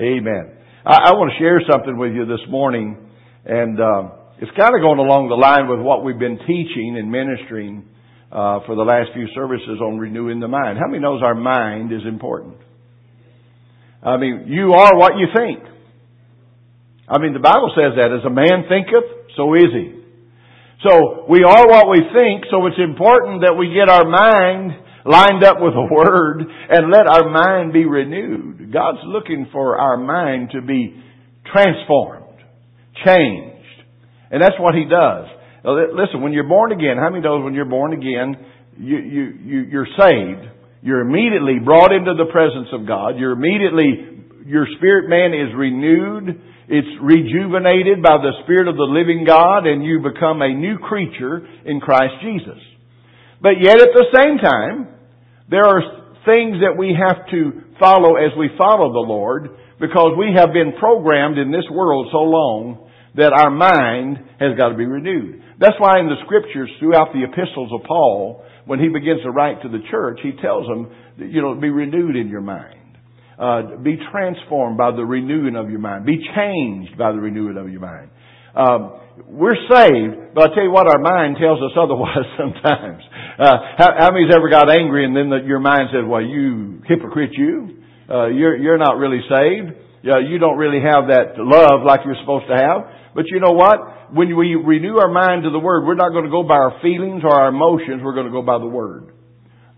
Amen. I, I want to share something with you this morning, and uh, it's kind of going along the line with what we've been teaching and ministering uh, for the last few services on renewing the mind. How many knows our mind is important? I mean, you are what you think. I mean, the Bible says that as a man thinketh, so is he. So we are what we think, so it's important that we get our mind lined up with the Word and let our mind be renewed. God's looking for our mind to be transformed, changed. And that's what He does. Listen, when you're born again, how many knows when you're born again, you, you, you, you're saved. You're immediately brought into the presence of God. You're immediately, your spirit man is renewed. It's rejuvenated by the Spirit of the living God and you become a new creature in Christ Jesus. But yet at the same time, there are things that we have to follow as we follow the Lord because we have been programmed in this world so long that our mind has got to be renewed. That's why in the scriptures throughout the epistles of Paul, when he begins to write to the church, he tells them, you know, be renewed in your mind. Uh, be transformed by the renewing of your mind. Be changed by the renewing of your mind. Um, we're saved, but I tell you what, our mind tells us otherwise sometimes. Uh, how, how many's ever got angry and then the, your mind says, "Well, you hypocrite, you, uh, you're you're not really saved. Uh, you don't really have that love like you're supposed to have." But you know what? When we renew our mind to the Word, we're not going to go by our feelings or our emotions. We're going to go by the Word.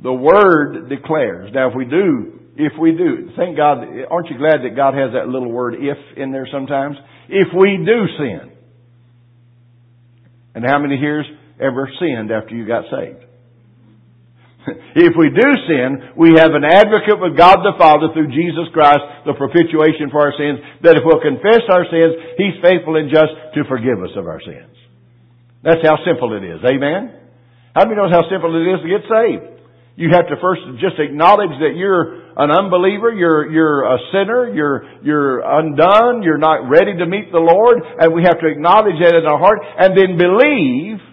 The Word declares. Now, if we do, if we do, thank God, aren't you glad that God has that little word if in there sometimes? If we do sin, and how many here ever sinned after you got saved? if we do sin, we have an advocate with God the Father through Jesus Christ, the propitiation for our sins, that if we'll confess our sins, He's faithful and just to forgive us of our sins. That's how simple it is. Amen? How many knows how simple it is to get saved? You have to first just acknowledge that you're an unbeliever, you're, you're a sinner, you're, you're undone, you're not ready to meet the Lord, and we have to acknowledge that in our heart, and then believe.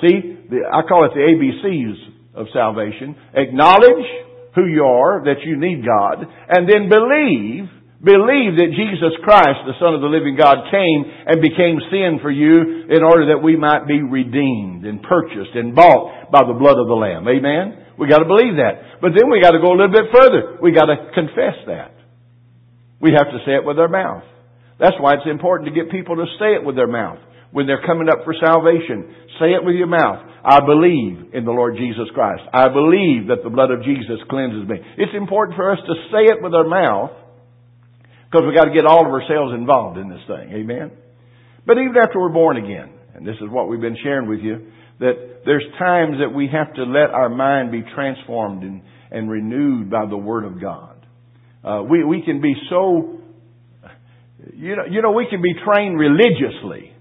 See, the, I call it the ABCs of salvation. Acknowledge who you are, that you need God, and then believe Believe that Jesus Christ, the Son of the living God, came and became sin for you in order that we might be redeemed and purchased and bought by the blood of the Lamb. Amen? We gotta believe that. But then we gotta go a little bit further. We gotta confess that. We have to say it with our mouth. That's why it's important to get people to say it with their mouth. When they're coming up for salvation, say it with your mouth. I believe in the Lord Jesus Christ. I believe that the blood of Jesus cleanses me. It's important for us to say it with our mouth because we've got to get all of ourselves involved in this thing. Amen? But even after we're born again, and this is what we've been sharing with you, that there's times that we have to let our mind be transformed and, and renewed by the Word of God. Uh, we, we can be so, you know, you know, we can be trained religiously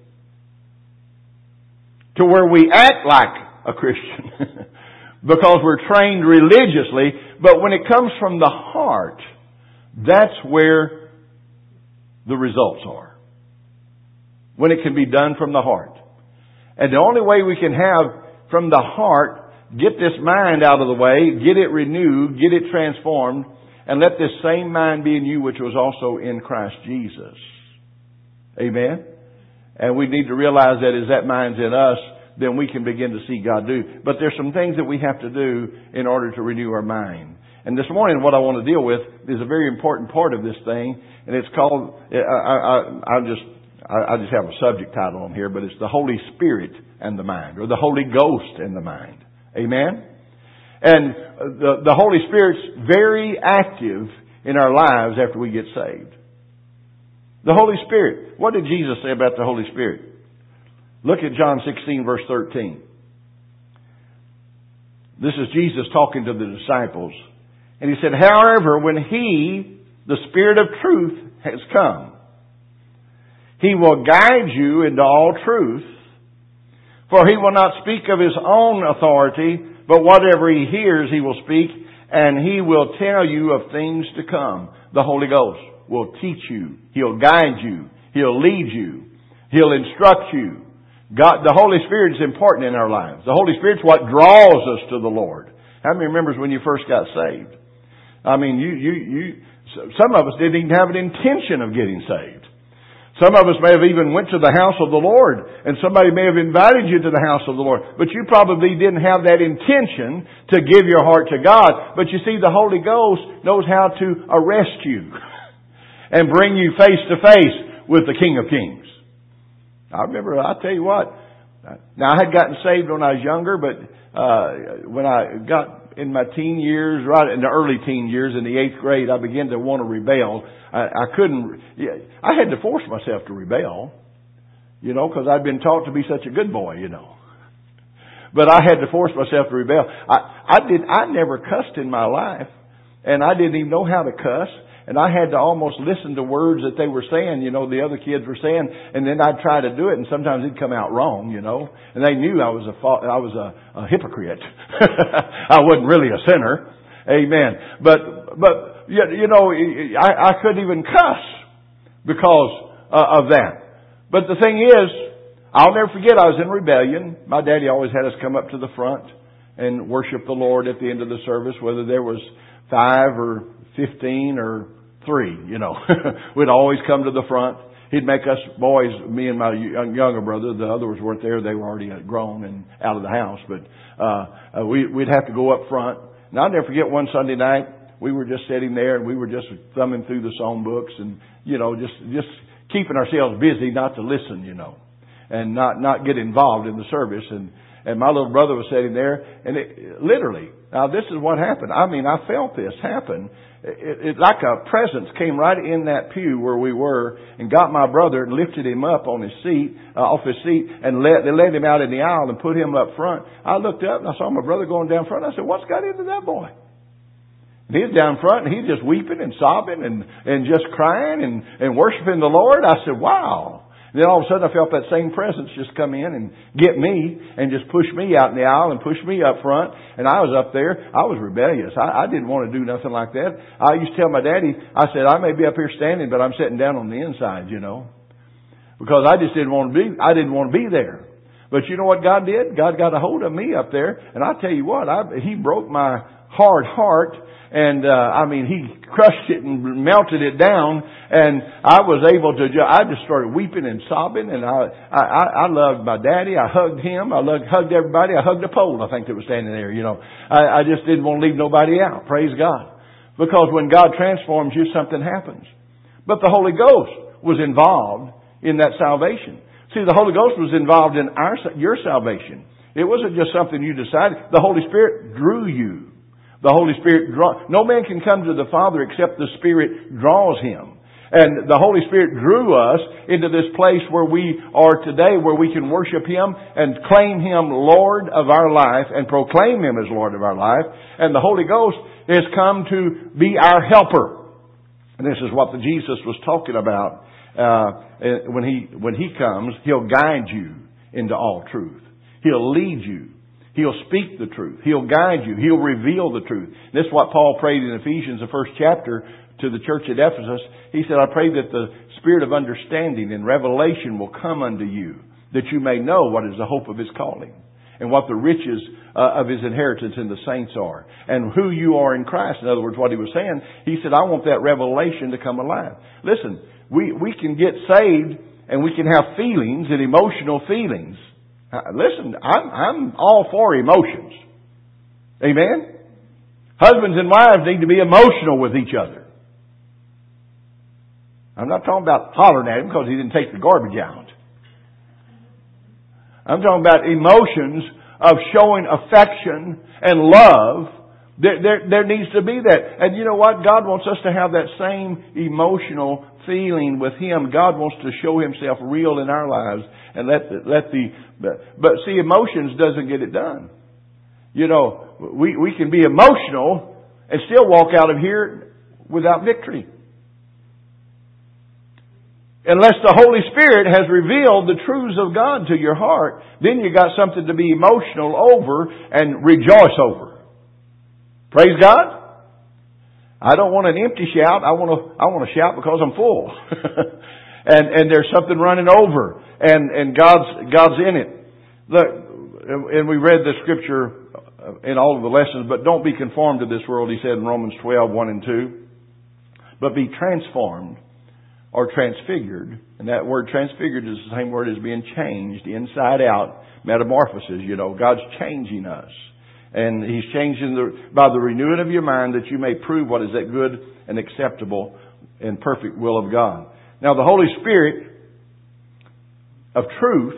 to where we act like a Christian because we're trained religiously, but when it comes from the heart, that's where the results are. When it can be done from the heart. And the only way we can have from the heart, get this mind out of the way, get it renewed, get it transformed, and let this same mind be in you which was also in Christ Jesus. Amen? And we need to realize that as that mind's in us, then we can begin to see God do. But there's some things that we have to do in order to renew our mind. And this morning, what I want to deal with is a very important part of this thing, and it's called. I, I, I just I, just have a subject title on here, but it's the Holy Spirit and the mind, or the Holy Ghost and the mind. Amen. And the the Holy Spirit's very active in our lives after we get saved. The Holy Spirit. What did Jesus say about the Holy Spirit? Look at John 16 verse 13. This is Jesus talking to the disciples. And he said, however, when he, the Spirit of truth, has come, he will guide you into all truth, for he will not speak of his own authority, but whatever he hears he will speak, and he will tell you of things to come. The Holy Ghost will teach you. He'll guide you. He'll lead you. He'll instruct you. God, the Holy Spirit is important in our lives. The Holy Spirit's what draws us to the Lord. How many remembers when you first got saved? I mean, you, you, you, Some of us didn't even have an intention of getting saved. Some of us may have even went to the house of the Lord, and somebody may have invited you to the house of the Lord, but you probably didn't have that intention to give your heart to God. But you see, the Holy Ghost knows how to arrest you and bring you face to face with the King of Kings. I remember, I'll tell you what, now I had gotten saved when I was younger, but uh, when I got in my teen years, right in the early teen years, in the eighth grade, I began to want to rebel. I, I couldn't. I had to force myself to rebel, you know, because I'd been taught to be such a good boy, you know. But I had to force myself to rebel. I, I did. I never cussed in my life, and I didn't even know how to cuss and I had to almost listen to words that they were saying, you know, the other kids were saying, and then I'd try to do it, and sometimes it'd come out wrong, you know, and they knew I was a I was a, a hypocrite. I wasn't really a sinner, amen. But but you know, I, I couldn't even cuss because uh, of that. But the thing is, I'll never forget. I was in rebellion. My daddy always had us come up to the front and worship the Lord at the end of the service, whether there was five or 15 or three, you know. We'd always come to the front. He'd make us boys, me and my younger brother, the others weren't there, they were already grown and out of the house, but, uh, uh, we, we'd have to go up front. And I'll never forget one Sunday night, we were just sitting there and we were just thumbing through the song books and, you know, just, just keeping ourselves busy not to listen, you know, and not, not get involved in the service. And, and my little brother was sitting there and it, literally, now this is what happened. I mean, I felt this happen it, it, like a presence came right in that pew where we were and got my brother and lifted him up on his seat, uh, off his seat, and let, they led him out in the aisle and put him up front. I looked up and I saw my brother going down front. I said, what's got into that boy? And he's down front and he's just weeping and sobbing and, and just crying and, and worshiping the Lord. I said, wow. Then all of a sudden I felt that same presence just come in and get me and just push me out in the aisle and push me up front. And I was up there. I was rebellious. I, I didn't want to do nothing like that. I used to tell my daddy, I said, I may be up here standing, but I'm sitting down on the inside, you know. Because I just didn't want to be, I didn't want to be there. But you know what God did? God got a hold of me up there. And I tell you what, I, He broke my hard heart and uh, I mean he crushed it and melted it down, and I was able to. Ju- I just started weeping and sobbing, and I I, I loved my daddy. I hugged him. I loved, hugged everybody. I hugged the pole. I think that was standing there. You know, I, I just didn't want to leave nobody out. Praise God, because when God transforms you, something happens. But the Holy Ghost was involved in that salvation. See, the Holy Ghost was involved in our your salvation. It wasn't just something you decided. The Holy Spirit drew you. The Holy Spirit draw, no man can come to the Father except the Spirit draws him. And the Holy Spirit drew us into this place where we are today, where we can worship Him and claim Him Lord of our life and proclaim Him as Lord of our life. And the Holy Ghost has come to be our helper. And this is what the Jesus was talking about. Uh, when he when he comes, he'll guide you into all truth. He'll lead you He'll speak the truth. He'll guide you. He'll reveal the truth. This is what Paul prayed in Ephesians, the first chapter, to the church at Ephesus. He said, I pray that the spirit of understanding and revelation will come unto you, that you may know what is the hope of his calling, and what the riches uh, of his inheritance in the saints are, and who you are in Christ. In other words, what he was saying, he said, I want that revelation to come alive. Listen, we, we can get saved and we can have feelings and emotional feelings Uh, listen, I'm, I'm all for emotions. Amen? Husbands and wives need to be emotional with each other. I'm not talking about hollering at him because he didn't take the garbage out. I'm talking about emotions of showing affection and love. There, there, there needs to be that. And you know what? God wants us to have that same emotional feeling with Him. God wants to show Himself real in our lives and let the, let the, but see, emotions doesn't get it done. You know, we, we can be emotional and still walk out of here without victory. Unless the Holy Spirit has revealed the truths of God to your heart, then you got something to be emotional over and rejoice over. Praise God. I don't want an empty shout. I want to, I want to shout because I'm full. and, and there's something running over and, and God's, God's in it. Look, and we read the scripture in all of the lessons, but don't be conformed to this world, he said in Romans 12, 1 and 2. but be transformed or transfigured. And that word transfigured is the same word as being changed inside out. Metamorphosis, you know, God's changing us. And He's changing the, by the renewing of your mind that you may prove what is that good and acceptable and perfect will of God. Now the Holy Spirit of truth,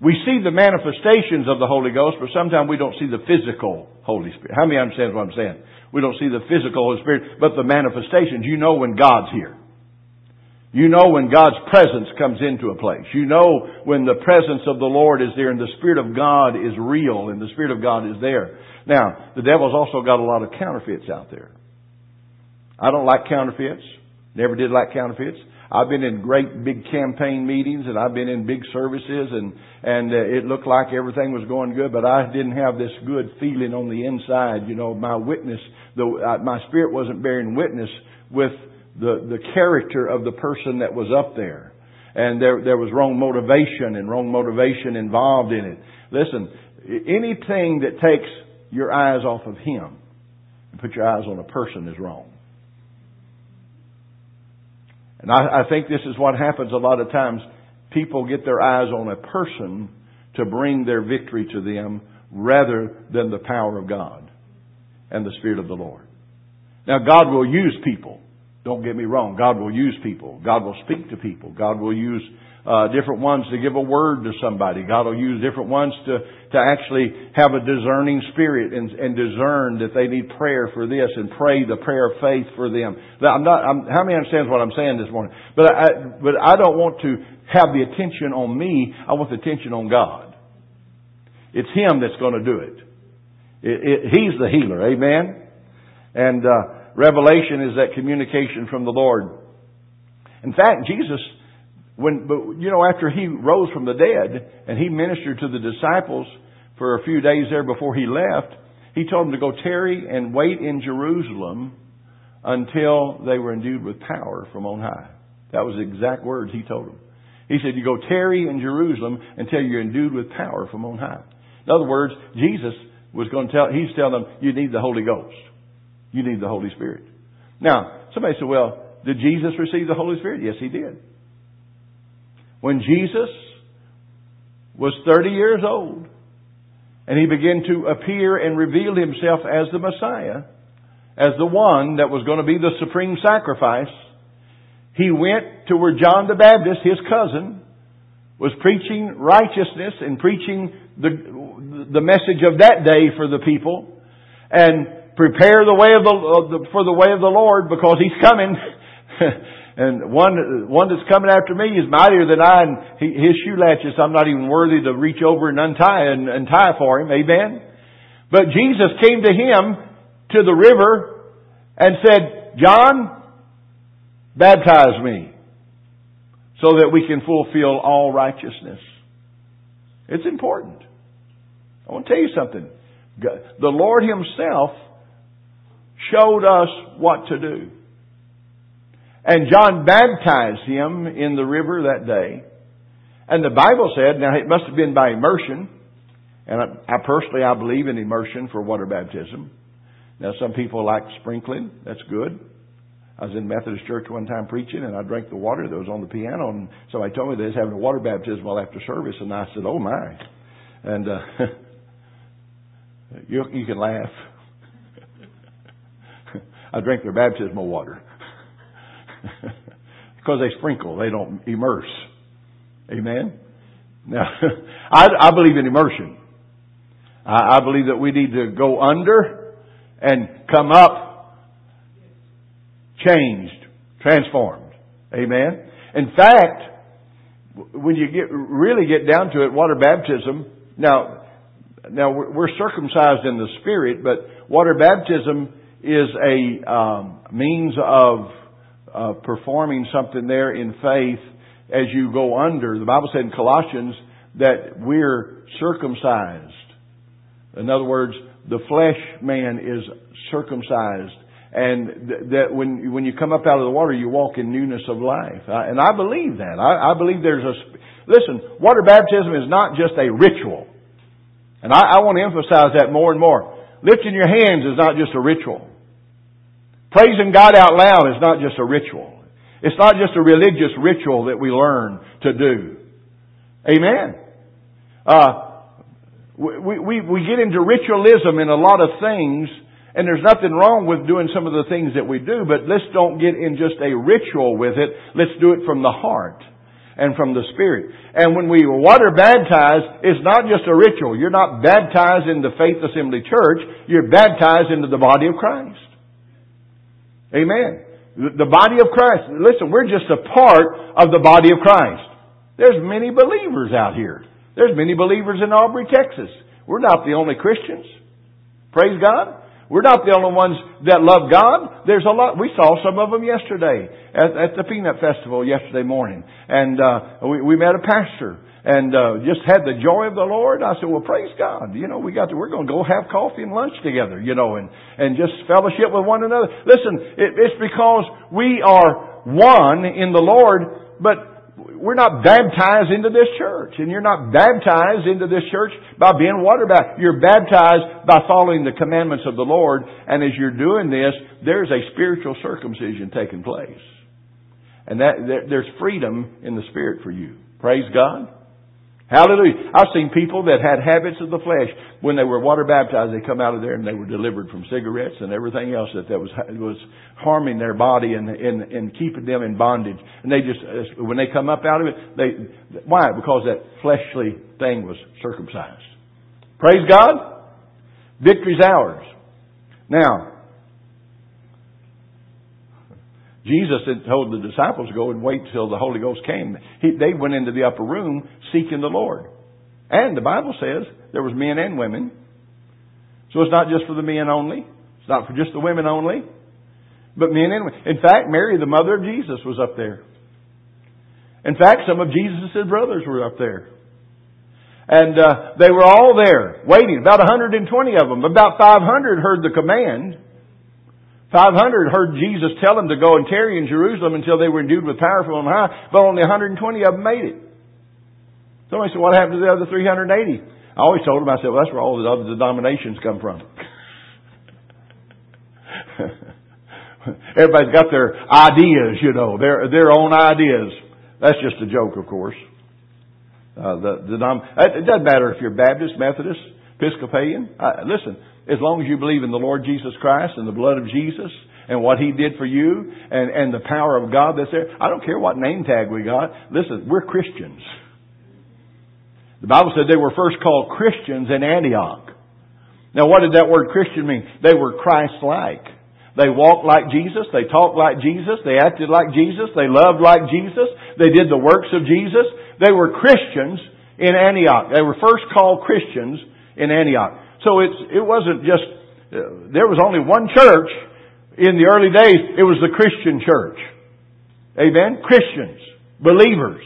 we see the manifestations of the Holy Ghost, but sometimes we don't see the physical Holy Spirit. How many understand what I'm saying? We don't see the physical Holy Spirit, but the manifestations. You know when God's here. You know when God's presence comes into a place. You know when the presence of the Lord is there and the Spirit of God is real and the Spirit of God is there. Now, the devil's also got a lot of counterfeits out there. I don't like counterfeits. Never did like counterfeits. I've been in great big campaign meetings and I've been in big services and, and uh, it looked like everything was going good, but I didn't have this good feeling on the inside. You know, my witness, the, uh, my spirit wasn't bearing witness with the, the character of the person that was up there. And there, there was wrong motivation and wrong motivation involved in it. Listen, anything that takes your eyes off of Him and put your eyes on a person is wrong. And I, I think this is what happens a lot of times. People get their eyes on a person to bring their victory to them rather than the power of God and the Spirit of the Lord. Now God will use people. Don't get me wrong. God will use people. God will speak to people. God will use uh, different ones to give a word to somebody. God will use different ones to, to actually have a discerning spirit and, and discern that they need prayer for this and pray the prayer of faith for them. I'm not, I'm, how many understands what I'm saying this morning? But I, but I don't want to have the attention on me. I want the attention on God. It's Him that's going to do it. it, it he's the healer. Amen? And, uh, revelation is that communication from the Lord. In fact, Jesus, when, you know, after he rose from the dead and he ministered to the disciples for a few days there before he left, he told them to go tarry and wait in Jerusalem until they were endued with power from on high. That was the exact words he told them. He said, you go tarry in Jerusalem until you're endued with power from on high. In other words, Jesus was going to tell, he's telling them, you need the Holy Ghost. You need the Holy Spirit. Now, somebody said, well, did Jesus receive the Holy Spirit? Yes, he did. When Jesus was 30 years old and he began to appear and reveal himself as the Messiah, as the one that was going to be the supreme sacrifice, he went to where John the Baptist, his cousin, was preaching righteousness and preaching the, the message of that day for the people. And prepare the way of the, of the for the way of the Lord because He's coming. and one one that's coming after me is mightier than I, and he, his shoe latches I'm not even worthy to reach over and untie and untie for him. Amen. But Jesus came to him to the river and said, "John, baptize me, so that we can fulfill all righteousness." It's important. I want to tell you something. The Lord Himself showed us what to do. And John baptized him in the river that day. And the Bible said, now it must have been by immersion. And I, I personally, I believe in immersion for water baptism. Now some people like sprinkling. That's good. I was in Methodist church one time preaching and I drank the water that was on the piano and somebody told me they was having a water baptism while after service and I said, oh my. And, uh, you, you can laugh. I drink their baptismal water. because they sprinkle, they don't immerse. Amen? Now, I, I believe in immersion. I, I believe that we need to go under and come up changed, transformed. Amen? In fact, when you get, really get down to it, water baptism, now, now we're circumcised in the spirit, but water baptism is a um, means of uh, performing something there in faith as you go under. The Bible said in Colossians that we're circumcised. In other words, the flesh man is circumcised. And th- that when, when you come up out of the water, you walk in newness of life. And I believe that. I, I believe there's a, listen, water baptism is not just a ritual. And I, I want to emphasize that more and more. Lifting your hands is not just a ritual. Praising God out loud is not just a ritual. It's not just a religious ritual that we learn to do. Amen. Uh, we, we, we get into ritualism in a lot of things, and there's nothing wrong with doing some of the things that we do, but let's don't get in just a ritual with it. Let's do it from the heart and from the Spirit. And when we water baptize, it's not just a ritual. You're not baptized in the Faith Assembly Church. You're baptized into the body of Christ. Amen. The body of Christ. Listen, we're just a part of the body of Christ. There's many believers out here. There's many believers in Aubrey, Texas. We're not the only Christians. Praise God. We're not the only ones that love God. There's a lot. We saw some of them yesterday at, at the Peanut Festival yesterday morning, and uh, we, we met a pastor and uh, just had the joy of the Lord. I said, "Well, praise God! You know, we got to. We're going to go have coffee and lunch together. You know, and and just fellowship with one another. Listen, it, it's because we are one in the Lord, but we're not baptized into this church. And you're not baptized into this church by being water baptized. You're baptized by following the commandments of the Lord. And as you're doing this, there's a spiritual circumcision taking place. And that, there's freedom in the Spirit for you. Praise God. Hallelujah. I've seen people that had habits of the flesh. When they were water baptized, they come out of there and they were delivered from cigarettes and everything else that, was, was harming their body and, and, and keeping them in bondage. And they just, when they come up out of it, they, why? Because that fleshly thing was circumcised. Praise God. Victory's ours. Now, Jesus had told the disciples to go and wait till the Holy Ghost came. He, they went into the upper room seeking the Lord. And the Bible says there was men and women. So it's not just for the men only. It's not for just the women only. But men and women. In fact, Mary, the mother of Jesus, was up there. In fact, some of Jesus' brothers were up there. And uh, they were all there, waiting. About 120 of them. About 500 heard the command. 500 heard Jesus tell them to go and tarry in Jerusalem until they were endued with power from on high, but only 120 of them made it. Somebody said, what happened to the other 380? I always told them, I said, well, that's where all the other denominations come from. Everybody's got their ideas, you know, their, their own ideas. That's just a joke, of course. Uh, the, the, it doesn't matter if you're Baptist, Methodist, Episcopalian. Listen, as long as you believe in the Lord Jesus Christ and the blood of Jesus and what He did for you and, and the power of God that's there, I don't care what name tag we got. Listen, we're Christians. The Bible said they were first called Christians in Antioch. Now what did that word Christian mean? They were Christ-like. They walked like Jesus. They talked like Jesus. They acted like Jesus. They loved like Jesus. They did the works of Jesus. They were Christians in Antioch. They were first called Christians in Antioch. So it's, it wasn't just, uh, there was only one church in the early days. It was the Christian church. Amen? Christians. Believers.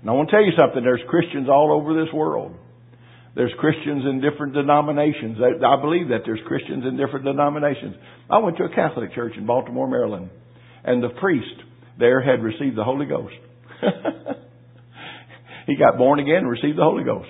And I want to tell you something. There's Christians all over this world. There's Christians in different denominations. I believe that there's Christians in different denominations. I went to a Catholic church in Baltimore, Maryland, and the priest there had received the Holy Ghost. he got born again and received the Holy Ghost.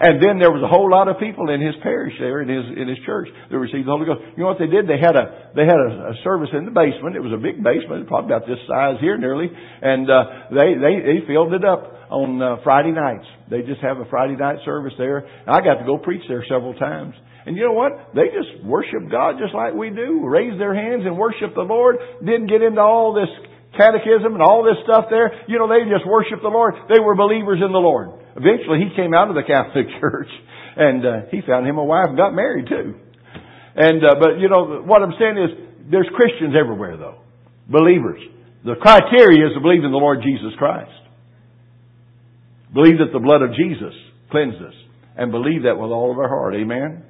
And then there was a whole lot of people in his parish there, in his in his church, that received the Holy Ghost. You know what they did? They had a they had a, a service in the basement. It was a big basement, probably about this size here, nearly, and uh, they they they filled it up on uh, Friday nights. They just have a Friday night service there. And I got to go preach there several times. And you know what? They just worship God just like we do. Raise their hands and worship the Lord. Didn't get into all this catechism and all this stuff there. You know, they just worship the Lord. They were believers in the Lord. Eventually, he came out of the Catholic Church, and uh, he found him a wife and got married too. And uh, but you know what I'm saying is, there's Christians everywhere though, believers. The criteria is to believe in the Lord Jesus Christ. Believe that the blood of Jesus cleansed us, and believe that with all of our heart. Amen.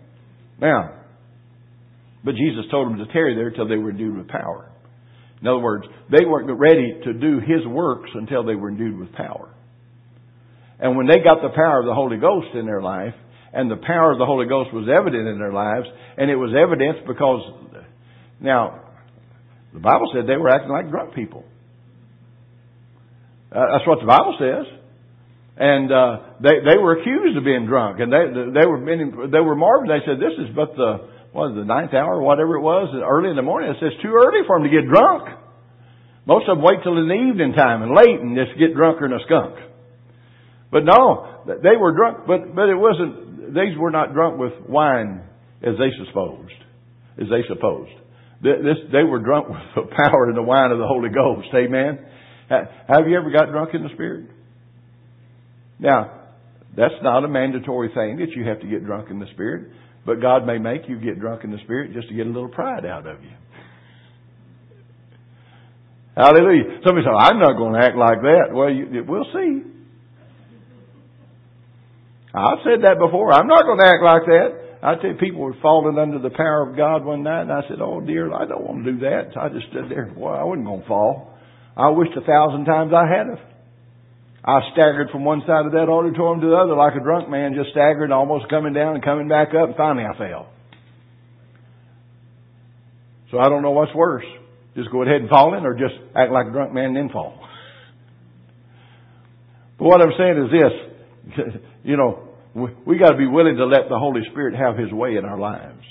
Now, but Jesus told them to tarry there till they were endued with power. In other words, they weren't ready to do His works until they were endued with power. And when they got the power of the Holy Ghost in their life, and the power of the Holy Ghost was evident in their lives, and it was evidence because, now, the Bible said they were acting like drunk people. Uh, that's what the Bible says. And uh, they they were accused of being drunk, and they they were they were marveled. They said, "This is but the what the ninth hour, whatever it was, early in the morning. It says too early for them to get drunk. Most of them wait till in the evening time and late and just get drunker than a skunk. But no, they were drunk, but, but it wasn't, these were not drunk with wine as they supposed, as they supposed. This, they were drunk with the power and the wine of the Holy Ghost. Amen. Have you ever got drunk in the Spirit? Now, that's not a mandatory thing that you have to get drunk in the Spirit, but God may make you get drunk in the Spirit just to get a little pride out of you. Hallelujah. Somebody said, I'm not going to act like that. Well, you, we'll see. I've said that before. I'm not going to act like that. I tell you, people were falling under the power of God one night, and I said, "Oh dear, I don't want to do that." So I just stood there. Well, I wasn't going to fall. I wished a thousand times I had it. I staggered from one side of that auditorium to the other like a drunk man, just staggered, almost coming down and coming back up, and finally I fell. So I don't know what's worse. Just go ahead and fall in or just act like a drunk man and then fall. But what I'm saying is this, you know, we, we got to be willing to let the Holy Spirit have His way in our lives.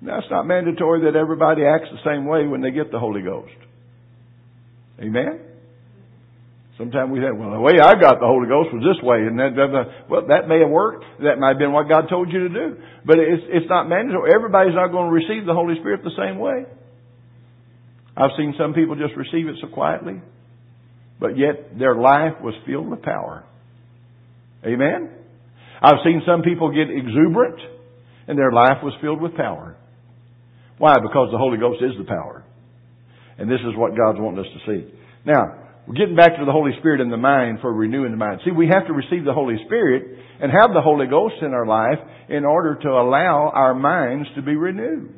Now, it's not mandatory that everybody acts the same way when they get the Holy Ghost. Amen? Sometimes we think, well, the way I got the Holy Ghost was this way, and that, that, well, that may have worked. That might have been what God told you to do. But it's, it's not mandatory. Everybody's not going to receive the Holy Spirit the same way. I've seen some people just receive it so quietly but yet their life was filled with power. Amen? I've seen some people get exuberant and their life was filled with power. Why? Because the Holy Ghost is the power. And this is what God's wanting us to see. Now, we're getting back to the Holy Spirit in the mind for renewing the mind. See, we have to receive the Holy Spirit and have the Holy Ghost in our life in order to allow our minds to be renewed.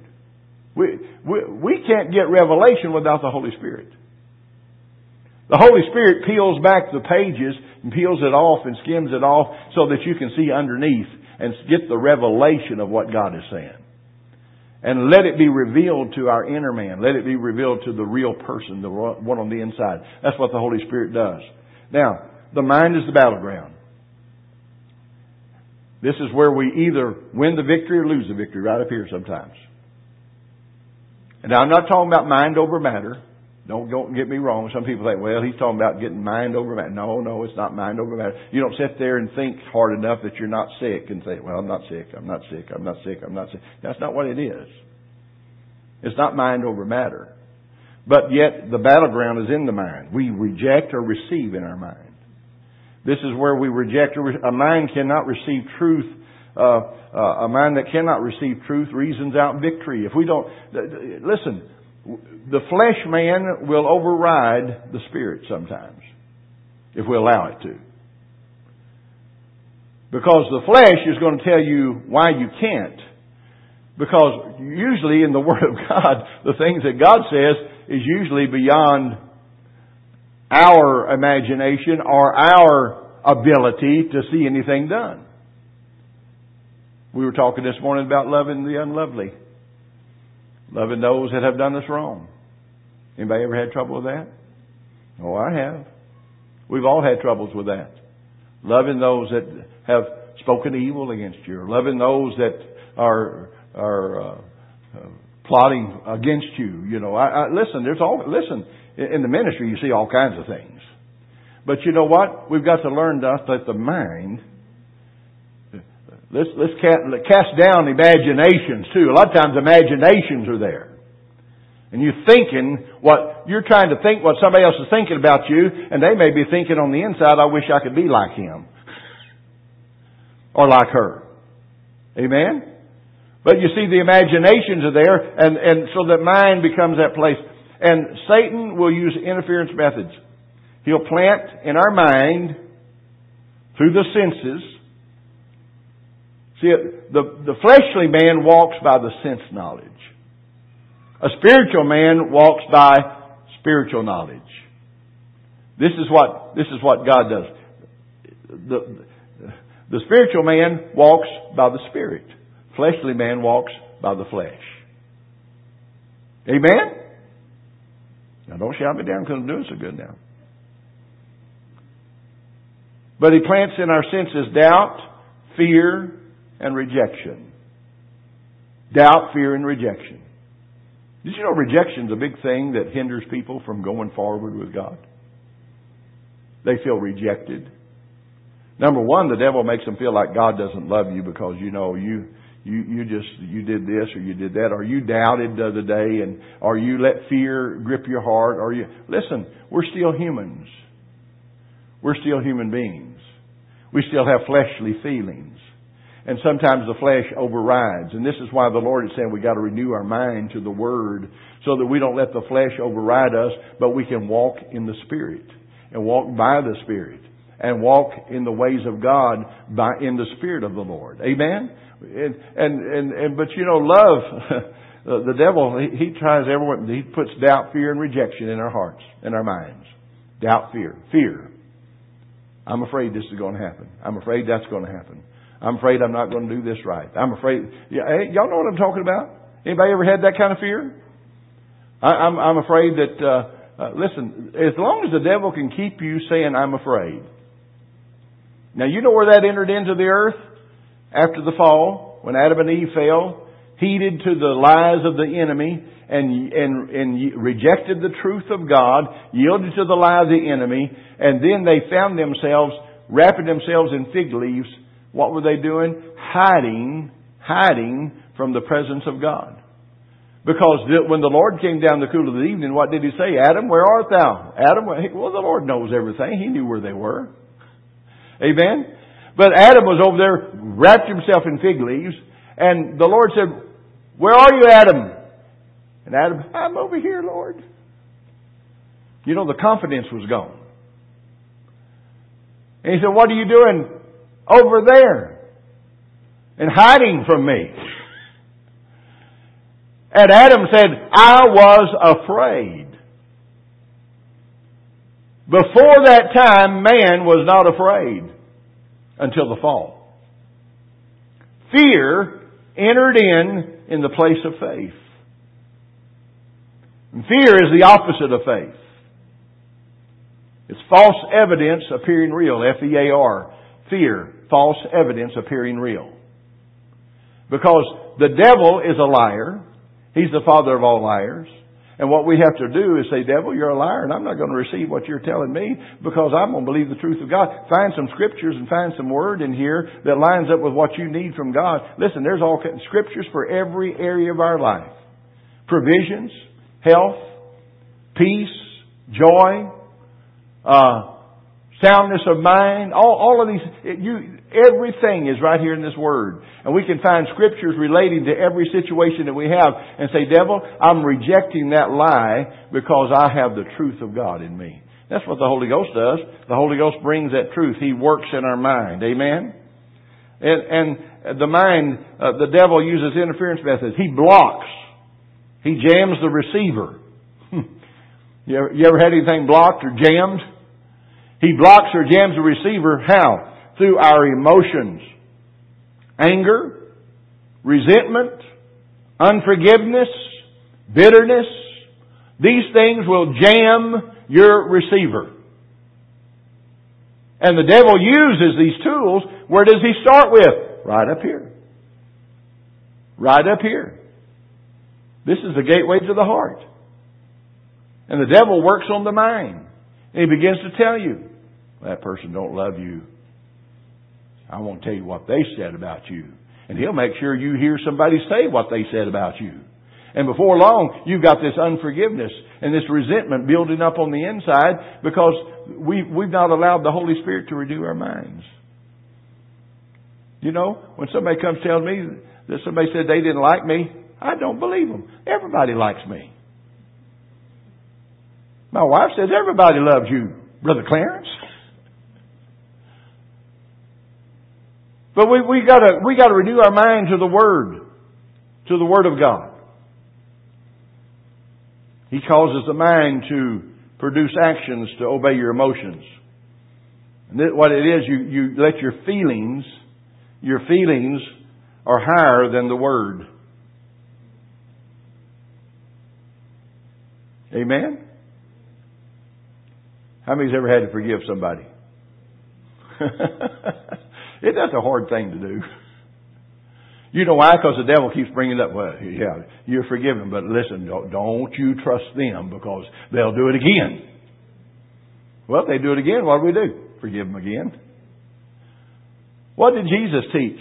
We, we, we can't get revelation without the Holy Spirit. The Holy Spirit peels back the pages and peels it off and skims it off so that you can see underneath and get the revelation of what God is saying. And let it be revealed to our inner man. Let it be revealed to the real person, the one on the inside. That's what the Holy Spirit does. Now, the mind is the battleground. This is where we either win the victory or lose the victory, right up here sometimes. And I'm not talking about mind over matter. Don't, don't get me wrong. Some people think, well, he's talking about getting mind over matter. No, no, it's not mind over matter. You don't sit there and think hard enough that you're not sick and say, well, I'm not sick, I'm not sick, I'm not sick, I'm not sick. That's not what it is. It's not mind over matter. But yet, the battleground is in the mind. We reject or receive in our mind. This is where we reject or, a mind cannot receive truth uh, uh, a mind that cannot receive truth reasons out victory. If we don't, listen, the flesh man will override the spirit sometimes, if we allow it to. Because the flesh is going to tell you why you can't. Because usually in the Word of God, the things that God says is usually beyond our imagination or our ability to see anything done. We were talking this morning about loving the unlovely. Loving those that have done us wrong. Anybody ever had trouble with that? Oh, I have. We've all had troubles with that. Loving those that have spoken evil against you, or loving those that are are uh, uh, plotting against you. You know, I, I, listen. There's all listen in the ministry. You see all kinds of things, but you know what? We've got to learn that the mind Let's, let's cast down imaginations too. A lot of times imaginations are there. And you're thinking what, you're trying to think what somebody else is thinking about you, and they may be thinking on the inside, I wish I could be like him. or like her. Amen? But you see, the imaginations are there, and, and so that mind becomes that place. And Satan will use interference methods. He'll plant in our mind, through the senses, See, the, the fleshly man walks by the sense knowledge. A spiritual man walks by spiritual knowledge. This is what, this is what God does. The, the spiritual man walks by the Spirit. Fleshly man walks by the flesh. Amen? Now don't shout me down because I'm doing so good now. But he plants in our senses doubt, fear, and rejection. Doubt, fear, and rejection. Did you know rejection's a big thing that hinders people from going forward with God? They feel rejected. Number one, the devil makes them feel like God doesn't love you because you know you you you just you did this or you did that or you doubted the other day and or you let fear grip your heart or you listen. We're still humans. We're still human beings. We still have fleshly feelings. And sometimes the flesh overrides. And this is why the Lord is saying we got to renew our mind to the Word so that we don't let the flesh override us, but we can walk in the Spirit and walk by the Spirit and walk in the ways of God by in the Spirit of the Lord. Amen. And and and, and but you know, love. the devil he, he tries everyone. He puts doubt, fear, and rejection in our hearts, in our minds. Doubt, fear, fear. I'm afraid this is going to happen. I'm afraid that's going to happen. I'm afraid I'm not going to do this right. I'm afraid. Hey, y'all know what I'm talking about? Anybody ever had that kind of fear? I, I'm I'm afraid that. Uh, uh, listen, as long as the devil can keep you saying I'm afraid, now you know where that entered into the earth? After the fall, when Adam and Eve fell, heeded to the lies of the enemy and, and, and rejected the truth of God, yielded to the lie of the enemy, and then they found themselves wrapping themselves in fig leaves. What were they doing? Hiding, hiding from the presence of God. Because when the Lord came down the cool of the evening, what did he say? Adam, where art thou? Adam, well, the Lord knows everything. He knew where they were. Amen? But Adam was over there, wrapped himself in fig leaves, and the Lord said, Where are you, Adam? And Adam, I'm over here, Lord. You know, the confidence was gone. And he said, What are you doing over there? And hiding from me. And Adam said, I was afraid. Before that time, man was not afraid until the fall. Fear entered in in the place of faith. And fear is the opposite of faith. It's false evidence appearing real. F-E-A-R. Fear. False evidence appearing real. Because the devil is a liar. He's the father of all liars. And what we have to do is say, devil, you're a liar and I'm not going to receive what you're telling me because I'm going to believe the truth of God. Find some scriptures and find some word in here that lines up with what you need from God. Listen, there's all scriptures for every area of our life. Provisions, health, peace, joy, uh, soundness of mind, all, all of these, you, everything is right here in this Word. And we can find scriptures relating to every situation that we have and say, devil, I'm rejecting that lie because I have the truth of God in me. That's what the Holy Ghost does. The Holy Ghost brings that truth. He works in our mind. Amen? And, and the mind, uh, the devil uses interference methods. He blocks. He jams the receiver. you, ever, you ever had anything blocked or jammed? He blocks or jams the receiver. How? Through our emotions. Anger, resentment, unforgiveness, bitterness. These things will jam your receiver. And the devil uses these tools. Where does he start with? Right up here. Right up here. This is the gateway to the heart. And the devil works on the mind. And he begins to tell you, that person don't love you. I won't tell you what they said about you. And he'll make sure you hear somebody say what they said about you. And before long, you've got this unforgiveness and this resentment building up on the inside because we, we've not allowed the Holy Spirit to renew our minds. You know, when somebody comes telling me that somebody said they didn't like me, I don't believe them. Everybody likes me. My wife says everybody loves you, Brother Clarence. But we, we gotta, we gotta renew our mind to the Word, to the Word of God. He causes the mind to produce actions to obey your emotions. And what it is, you, you let your feelings, your feelings are higher than the Word. Amen? How many's ever had to forgive somebody? It, that's a hard thing to do. You know why? Because the devil keeps bringing it up. Well, yeah, you're forgiven, but listen, don't you trust them because they'll do it again. Well, if they do it again, what do we do? Forgive them again. What did Jesus teach?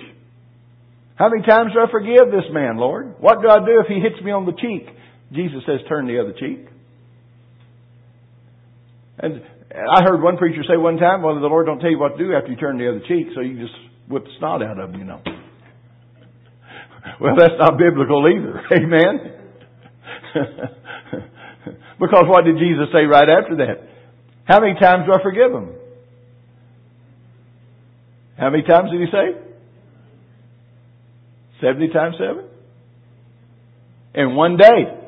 How many times do I forgive this man, Lord? What do I do if he hits me on the cheek? Jesus says, turn the other cheek. And I heard one preacher say one time, well, the Lord don't tell you what to do after you turn the other cheek, so you just whip the snot out of him, you know. well, that's not biblical either. Amen? because what did Jesus say right after that? How many times do I forgive him? How many times did he say? 70 times 7? In one day.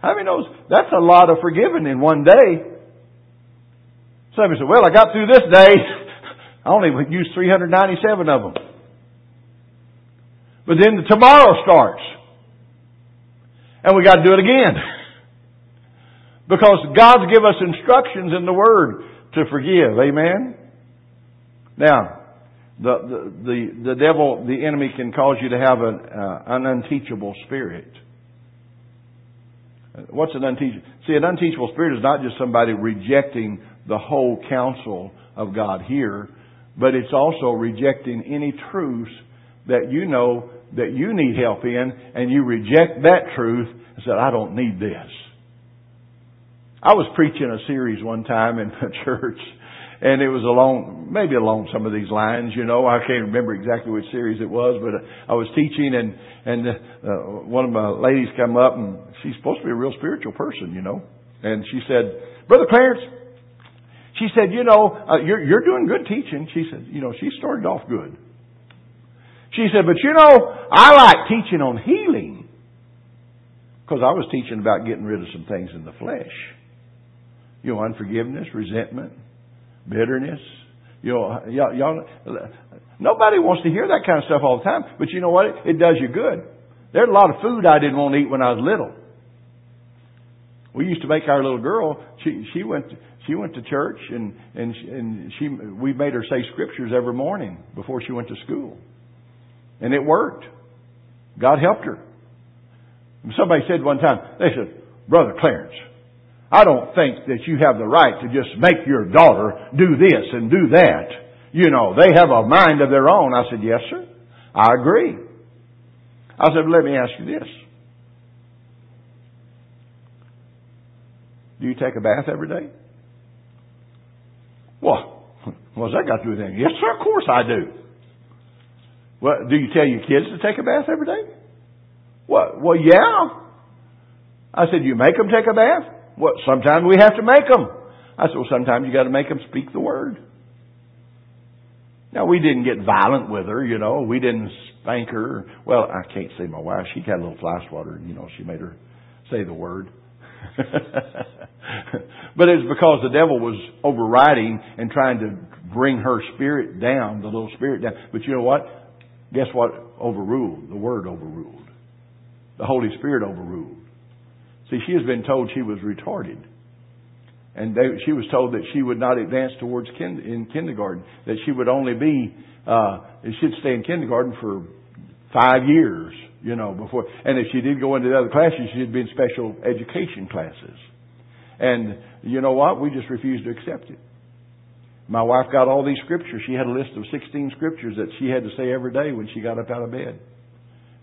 How many knows that's a lot of forgiving in one day? Somebody said, well, I got through this day. I only used 397 of them. But then the tomorrow starts. And we got to do it again. because God's give us instructions in the Word to forgive. Amen? Now, the, the, the, the devil, the enemy can cause you to have an, uh, an unteachable spirit. What's an unteachable? See, an unteachable spirit is not just somebody rejecting the whole counsel of God here, but it's also rejecting any truths that you know that you need help in, and you reject that truth and said, I don't need this. I was preaching a series one time in a church, and it was along, maybe along some of these lines, you know. I can't remember exactly which series it was, but I was teaching, and and uh, one of my ladies come up, and she's supposed to be a real spiritual person, you know, and she said, "Brother Clarence," she said, "You know, uh, you're you're doing good teaching." She said, "You know, she started off good." She said, "But you know, I like teaching on healing." Because I was teaching about getting rid of some things in the flesh. You know, unforgiveness, resentment, bitterness. You know, y'all, y'all, nobody wants to hear that kind of stuff all the time. But you know what? It does you good. There's a lot of food I didn't want to eat when I was little. We used to make our little girl. She she went to, she went to church and and and she we made her say scriptures every morning before she went to school, and it worked. God helped her. Somebody said one time, they said, Brother Clarence, I don't think that you have the right to just make your daughter do this and do that. You know, they have a mind of their own. I said, yes, sir. I agree. I said, let me ask you this. Do you take a bath every day? Well, what's that got to do with anything? Yes, sir, of course I do. Well, do you tell your kids to take a bath every day? Well, well, yeah. I said, you make them take a bath? Well, sometimes we have to make them. I said, well, sometimes you got to make them speak the word. Now, we didn't get violent with her, you know. We didn't spank her. Well, I can't say my wife. She had a little fly swatter, you know. She made her say the word. but it's because the devil was overriding and trying to bring her spirit down, the little spirit down. But you know what? Guess what overruled? The word overruled. The Holy Spirit overruled. See, she has been told she was retarded. And they, she was told that she would not advance towards kin, in kindergarten, that she would only be, uh, she'd stay in kindergarten for five years, you know, before, and if she did go into the other classes, she'd be in special education classes. And you know what? We just refused to accept it. My wife got all these scriptures. She had a list of 16 scriptures that she had to say every day when she got up out of bed.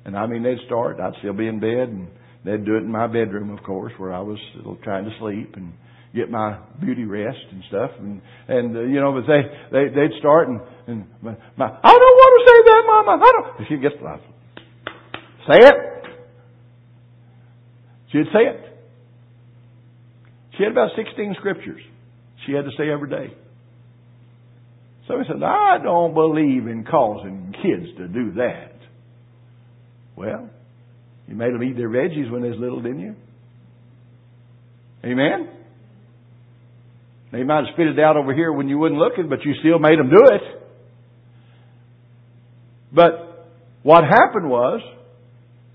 And I mean, they'd start, I'd still be in bed, and They'd do it in my bedroom, of course, where I was trying to sleep and get my beauty rest and stuff. And and uh, you know, but they they they'd start and and my, my I don't want to say that, Mama. I don't. She gets say it. She'd say it. She had about sixteen scriptures she had to say every day. So he said, I don't believe in causing kids to do that. Well, you made them eat their veggies when they was little, didn't you? Amen? They might have spit it out over here when you wasn't looking, but you still made them do it. But what happened was,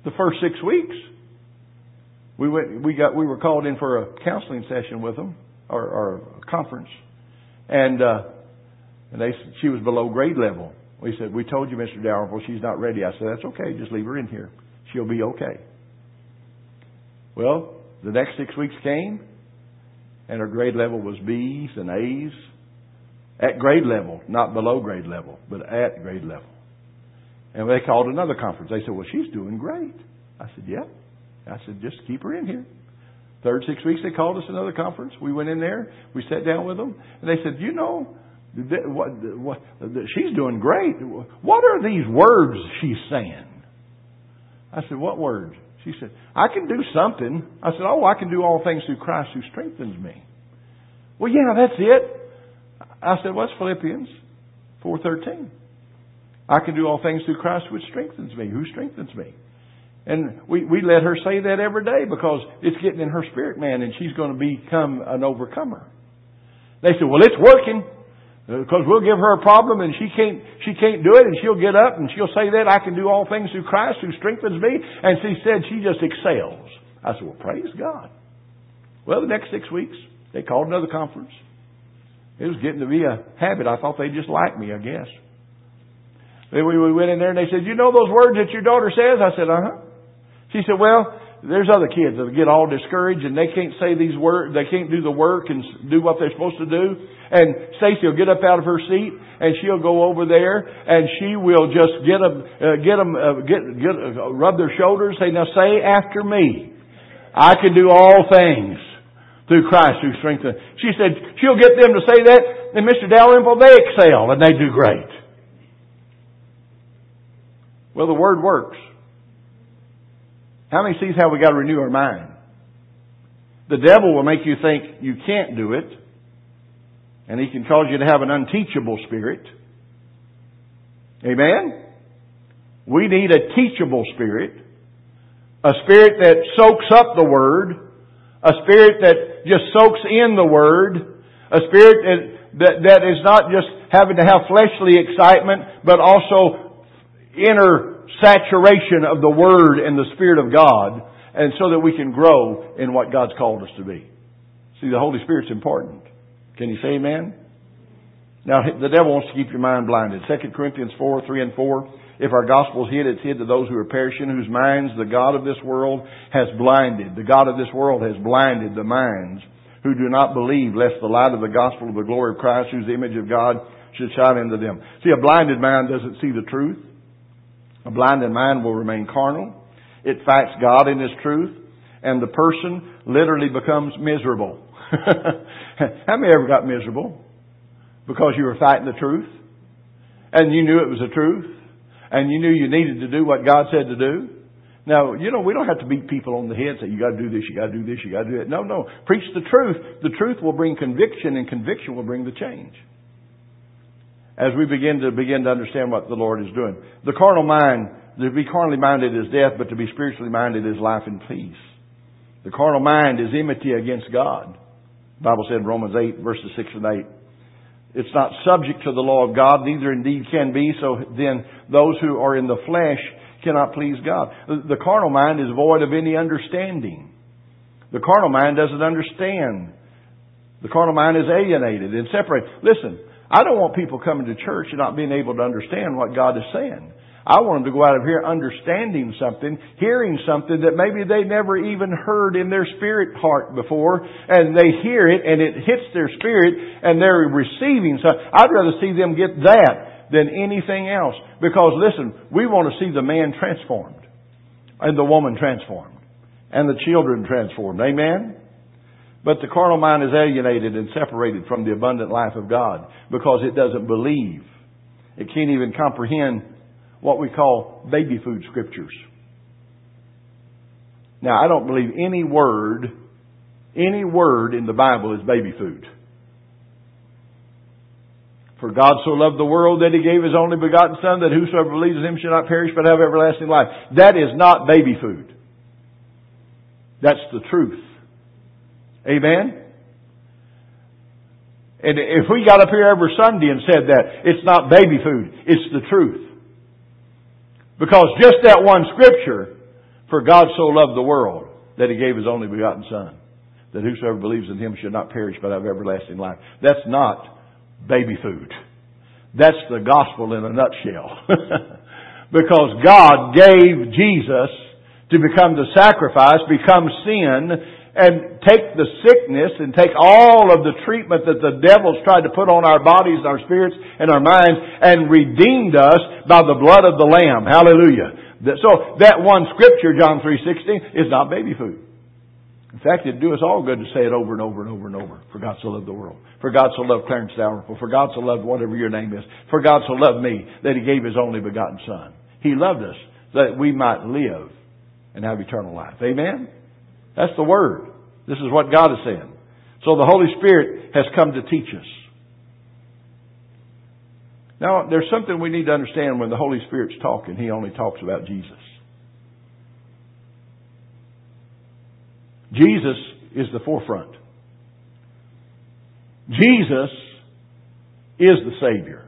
the first six weeks, we went, we got, we were called in for a counseling session with them, or, or a conference, and, uh, and they, she was below grade level. We said, we told you, Mr. Dalrymple, she's not ready. I said, that's okay. Just leave her in here. She'll be okay. Well, the next six weeks came, and her grade level was B's and A's at grade level, not below grade level, but at grade level. And they called another conference. They said, well, she's doing great. I said, yeah. I said, just keep her in here. Third six weeks, they called us another conference. We went in there. We sat down with them, and they said, you know, what, what, she's doing great. What are these words she's saying? I said, what words? She said, I can do something. I said, oh, I can do all things through Christ who strengthens me. Well, yeah, that's it. I said, what's Philippians 4.13? I can do all things through Christ which strengthens me. Who strengthens me? And we, we let her say that every day because it's getting in her spirit man and she's going to become an overcomer. They said, well, it's working. Because we'll give her a problem and she can't, she can't do it and she'll get up and she'll say that I can do all things through Christ who strengthens me. And she said she just excels. I said, well, praise God. Well, the next six weeks, they called another conference. It was getting to be a habit. I thought they just liked me, I guess. We went in there and they said, you know those words that your daughter says? I said, uh huh. She said, well, there's other kids that get all discouraged and they can't say these words, they can't do the work and do what they're supposed to do. And Stacy will get up out of her seat and she'll go over there and she will just get them, uh, get them, uh, get, get, uh, rub their shoulders, say, now say after me. I can do all things through Christ who strengthens. She said she'll get them to say that, and Mr. Dalrymple, they excel and they do great. Well, the Word works. How many sees how we got to renew our mind? The devil will make you think you can't do it, and he can cause you to have an unteachable spirit. Amen? We need a teachable spirit, a spirit that soaks up the Word, a spirit that just soaks in the Word, a spirit that, that, that is not just having to have fleshly excitement, but also inner saturation of the Word and the Spirit of God, and so that we can grow in what God's called us to be. See, the Holy Spirit's important. Can you say amen? Now, the devil wants to keep your mind blinded. 2 Corinthians 4, 3 and 4. If our gospel is hid, it's hid to those who are perishing, whose minds the God of this world has blinded. The God of this world has blinded the minds who do not believe, lest the light of the gospel of the glory of Christ, whose image of God, should shine into them. See, a blinded mind doesn't see the truth. A blinded mind will remain carnal. It fights God in His truth, and the person literally becomes miserable. How many ever got miserable? Because you were fighting the truth, and you knew it was the truth, and you knew you needed to do what God said to do. Now, you know, we don't have to beat people on the head and say, you gotta do this, you gotta do this, you gotta do that. No, no. Preach the truth. The truth will bring conviction, and conviction will bring the change as we begin to begin to understand what the Lord is doing. The carnal mind, to be carnally minded is death, but to be spiritually minded is life and peace. The carnal mind is enmity against God. The Bible said in Romans 8 verses 6 and 8. It's not subject to the law of God, neither indeed can be, so then those who are in the flesh cannot please God. The carnal mind is void of any understanding. The carnal mind doesn't understand. The carnal mind is alienated and separated. Listen, I don't want people coming to church and not being able to understand what God is saying. I want them to go out of here understanding something, hearing something that maybe they never even heard in their spirit heart before, and they hear it and it hits their spirit and they're receiving something. I'd rather see them get that than anything else. Because listen, we want to see the man transformed and the woman transformed and the children transformed. Amen? But the carnal mind is alienated and separated from the abundant life of God because it doesn't believe. It can't even comprehend what we call baby food scriptures. Now, I don't believe any word, any word in the Bible is baby food. For God so loved the world that He gave His only begotten Son that whosoever believes in Him shall not perish but have everlasting life. That is not baby food. That's the truth. Amen? And if we got up here every Sunday and said that, it's not baby food, it's the truth. Because just that one scripture, for God so loved the world that He gave His only begotten Son, that whosoever believes in Him should not perish but have everlasting life. That's not baby food. That's the gospel in a nutshell. because God gave Jesus to become the sacrifice, become sin, and take the sickness and take all of the treatment that the devil's tried to put on our bodies, our spirits, and our minds, and redeemed us by the blood of the Lamb. Hallelujah. So that one scripture, John 3.16, is not baby food. In fact, it'd do us all good to say it over and over and over and over. For God so loved the world. For God so loved Clarence Dalrymple. For God so loved whatever your name is. For God so loved me that He gave His only begotten Son. He loved us that we might live and have eternal life. Amen? That's the Word. This is what God is saying. So the Holy Spirit has come to teach us. Now, there's something we need to understand when the Holy Spirit's talking. He only talks about Jesus. Jesus is the forefront. Jesus is the Savior.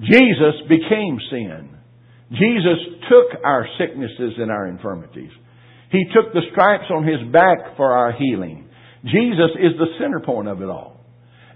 Jesus became sin. Jesus took our sicknesses and our infirmities. He took the stripes on His back for our healing. Jesus is the center point of it all.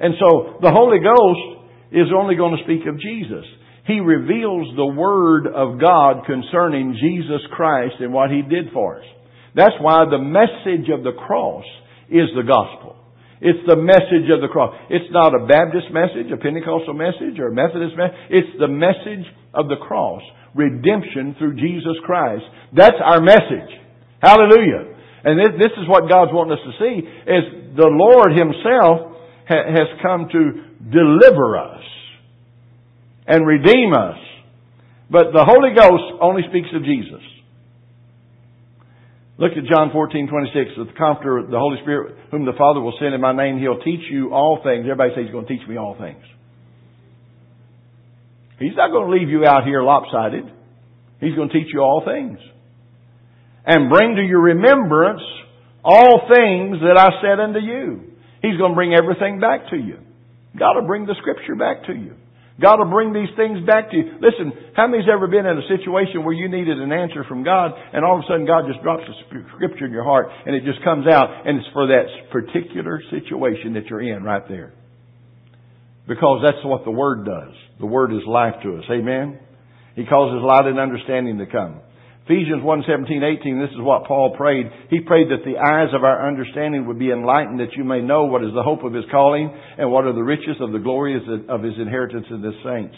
And so the Holy Ghost is only going to speak of Jesus. He reveals the Word of God concerning Jesus Christ and what He did for us. That's why the message of the cross is the gospel. It's the message of the cross. It's not a Baptist message, a Pentecostal message, or a Methodist message. It's the message of the cross. Redemption through Jesus Christ. That's our message. Hallelujah. And this is what God's wanting us to see, is the Lord Himself has come to deliver us and redeem us. But the Holy Ghost only speaks of Jesus. Look at John 14, 26. The Comforter, the Holy Spirit, whom the Father will send in my name, He'll teach you all things. Everybody says He's going to teach me all things. He's not going to leave you out here lopsided. He's going to teach you all things. And bring to your remembrance all things that I said unto you. He's going to bring everything back to you. God will bring the Scripture back to you. God will bring these things back to you. Listen, how many's ever been in a situation where you needed an answer from God and all of a sudden God just drops a scripture in your heart and it just comes out and it's for that particular situation that you're in right there. Because that's what the Word does. The Word is life to us. Amen? He causes light and understanding to come. Ephesians 1, 17, 18, this is what Paul prayed. He prayed that the eyes of our understanding would be enlightened that you may know what is the hope of his calling and what are the riches of the glory of his inheritance in the saints.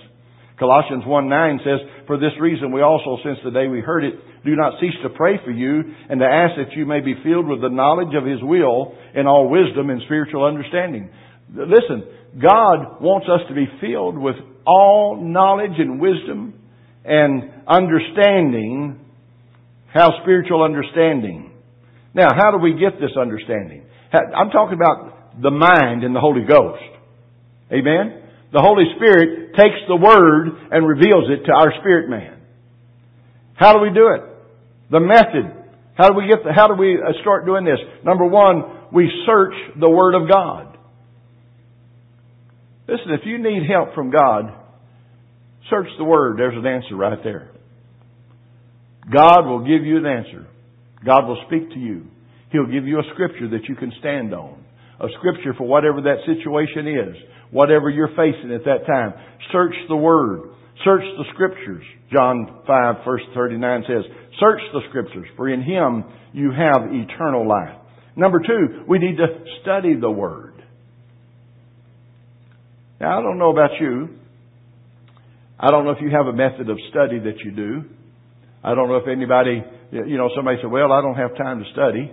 Colossians 1, 9 says, For this reason we also, since the day we heard it, do not cease to pray for you and to ask that you may be filled with the knowledge of his will in all wisdom and spiritual understanding. Listen, God wants us to be filled with all knowledge and wisdom and understanding how spiritual understanding. Now, how do we get this understanding? I'm talking about the mind and the Holy Ghost. Amen? The Holy Spirit takes the Word and reveals it to our spirit man. How do we do it? The method. How do we get the, how do we uh, start doing this? Number one, we search the Word of God. Listen, if you need help from God, search the Word. There's an answer right there. God will give you an answer. God will speak to you. He'll give you a scripture that you can stand on. A scripture for whatever that situation is. Whatever you're facing at that time. Search the Word. Search the Scriptures. John 5 verse 39 says, Search the Scriptures, for in Him you have eternal life. Number two, we need to study the Word. Now, I don't know about you. I don't know if you have a method of study that you do. I don't know if anybody, you know, somebody said, well, I don't have time to study.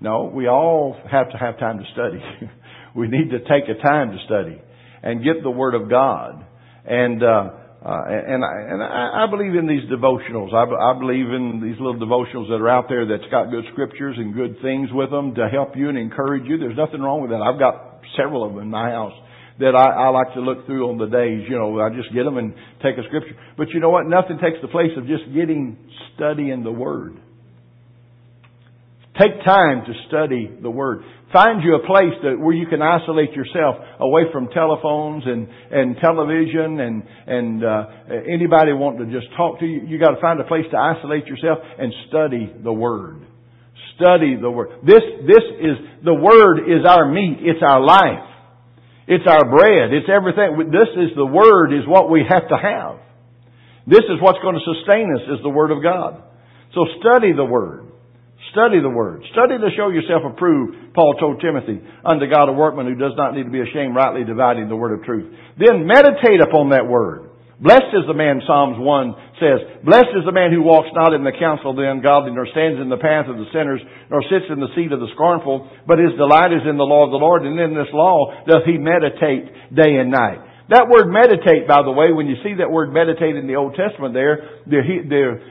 No, we all have to have time to study. we need to take a time to study and get the Word of God. And, uh, uh, and I, and I, I believe in these devotionals. I, I believe in these little devotionals that are out there that's got good scriptures and good things with them to help you and encourage you. There's nothing wrong with that. I've got several of them in my house that I, I like to look through on the days. You know, I just get them and take a scripture. But you know what? Nothing takes the place of just getting studying the Word. Take time to study the Word. Find you a place that where you can isolate yourself away from telephones and and television and and uh, anybody wanting to just talk to you. You got to find a place to isolate yourself and study the Word. Study the Word. This this is the Word is our meat. It's our life. It's our bread. It's everything. This is the Word is what we have to have. This is what's going to sustain us is the Word of God. So study the Word. Study the Word. Study to show yourself approved, Paul told Timothy, unto God a workman who does not need to be ashamed, rightly dividing the Word of truth. Then meditate upon that Word. Blessed is the man, Psalms 1 says, Blessed is the man who walks not in the counsel of the ungodly, nor stands in the path of the sinners, nor sits in the seat of the scornful, but his delight is in the law of the Lord, and in this law doth he meditate day and night. That word meditate, by the way, when you see that word meditate in the Old Testament there, the,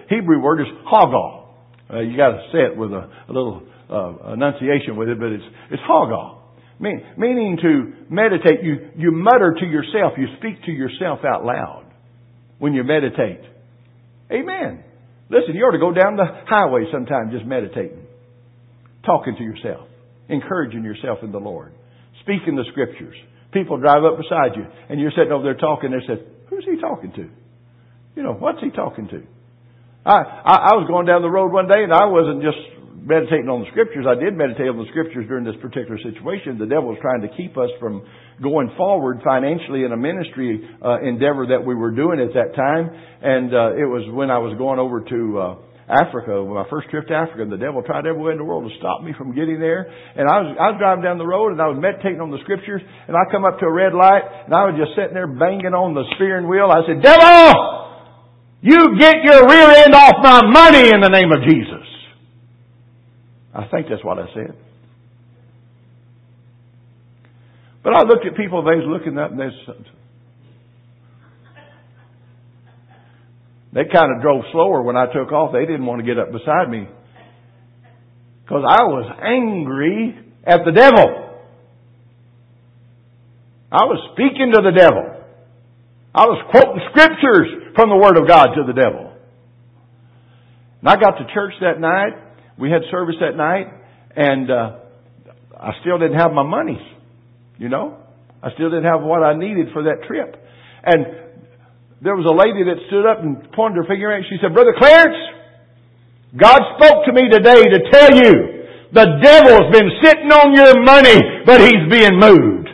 Hebrew word is hagah. Uh, you gotta say it with a, a little uh, enunciation with it, but it's, it's hagah. Mean, meaning to meditate, you, you mutter to yourself, you speak to yourself out loud when you meditate. Amen. Listen, you ought to go down the highway sometime just meditating, talking to yourself, encouraging yourself in the Lord, speaking the scriptures. People drive up beside you, and you're sitting over there talking. They said, "Who's he talking to? You know, what's he talking to?" I, I I was going down the road one day, and I wasn't just meditating on the scriptures. I did meditate on the scriptures during this particular situation. The devil was trying to keep us from going forward financially in a ministry uh, endeavor that we were doing at that time. And uh, it was when I was going over to uh, Africa, my first trip to Africa, and the devil tried every way in the world to stop me from getting there. And I was, I was driving down the road and I was meditating on the scriptures and I come up to a red light and I was just sitting there banging on the steering wheel. I said, devil, you get your rear end off my money in the name of Jesus. I think that's what I said. But I looked at people, they was looking up and they they kind of drove slower when I took off. They didn't want to get up beside me. Because I was angry at the devil. I was speaking to the devil. I was quoting scriptures from the Word of God to the devil. And I got to church that night we had service that night, and uh, I still didn't have my money. You know, I still didn't have what I needed for that trip. And there was a lady that stood up and pointed her finger at me. She said, "Brother Clarence, God spoke to me today to tell you the devil's been sitting on your money, but he's being moved."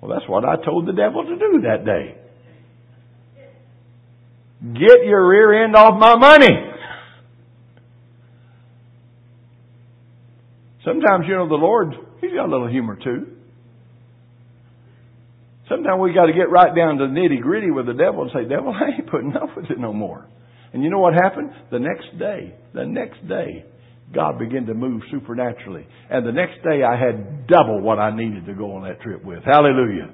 Well, that's what I told the devil to do that day. Get your rear end off my money. Sometimes, you know, the Lord, He's got a little humor too. Sometimes we got to get right down to the nitty gritty with the devil and say, devil, I ain't putting up with it no more. And you know what happened? The next day, the next day, God began to move supernaturally. And the next day I had double what I needed to go on that trip with. Hallelujah.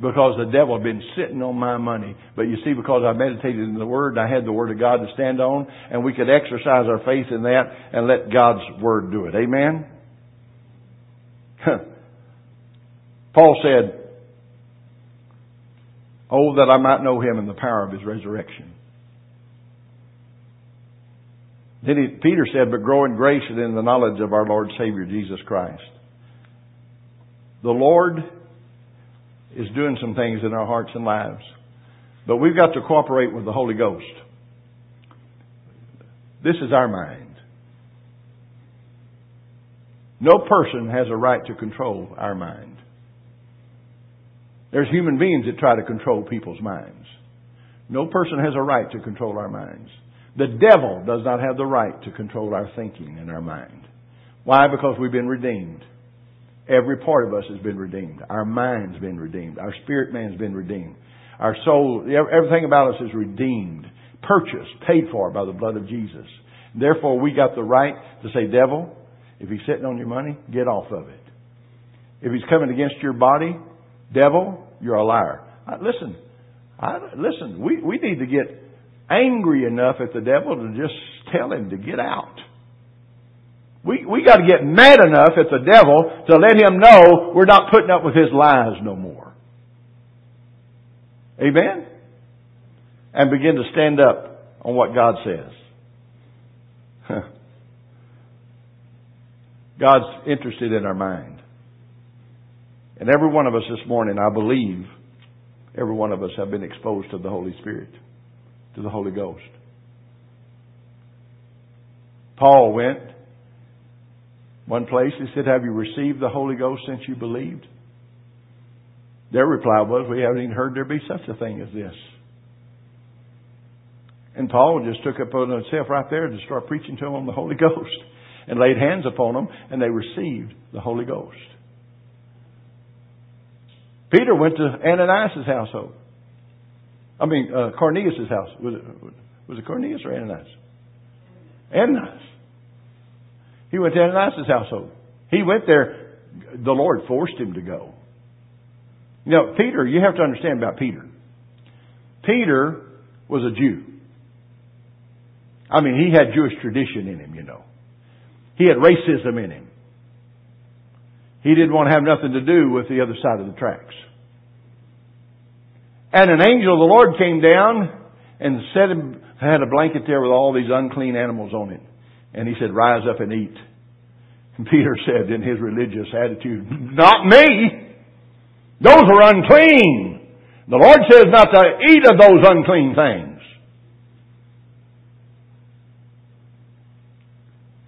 Because the devil had been sitting on my money. But you see, because I meditated in the Word, and I had the Word of God to stand on, and we could exercise our faith in that and let God's Word do it. Amen? Paul said, Oh, that I might know him in the power of his resurrection. Then he, Peter said, but grow in grace and in the knowledge of our Lord Savior Jesus Christ. The Lord is doing some things in our hearts and lives. But we've got to cooperate with the Holy Ghost. This is our mind. No person has a right to control our mind. There's human beings that try to control people's minds. No person has a right to control our minds. The devil does not have the right to control our thinking and our mind. Why? Because we've been redeemed. Every part of us has been redeemed. Our mind's been redeemed. Our spirit man's been redeemed. Our soul, everything about us is redeemed, purchased, paid for by the blood of Jesus. Therefore, we got the right to say, devil, if he's sitting on your money, get off of it. If he's coming against your body, devil, you're a liar. I, listen, I, listen, we, we need to get angry enough at the devil to just tell him to get out. We, we got to get mad enough at the devil to let him know we're not putting up with his lies no more. Amen? And begin to stand up on what God says. God's interested in our mind. And every one of us this morning, I believe, every one of us have been exposed to the Holy Spirit, to the Holy Ghost. Paul went one place, he said, Have you received the Holy Ghost since you believed? Their reply was, we haven't even heard there be such a thing as this. And Paul just took up on himself right there to start preaching to them on the Holy Ghost and laid hands upon them and they received the Holy Ghost. Peter went to Ananias' household. I mean, uh, Cornelius' house. Was it, was it Cornelius or Ananias? Ananias. He went to Ananias' household. He went there. The Lord forced him to go. You know, Peter, you have to understand about Peter. Peter was a Jew. I mean, he had Jewish tradition in him, you know. He had racism in him. He didn't want to have nothing to do with the other side of the tracks. And an angel of the Lord came down and set him, had a blanket there with all these unclean animals on it. And he said, rise up and eat. And Peter said in his religious attitude, not me! Those are unclean! The Lord says not to eat of those unclean things.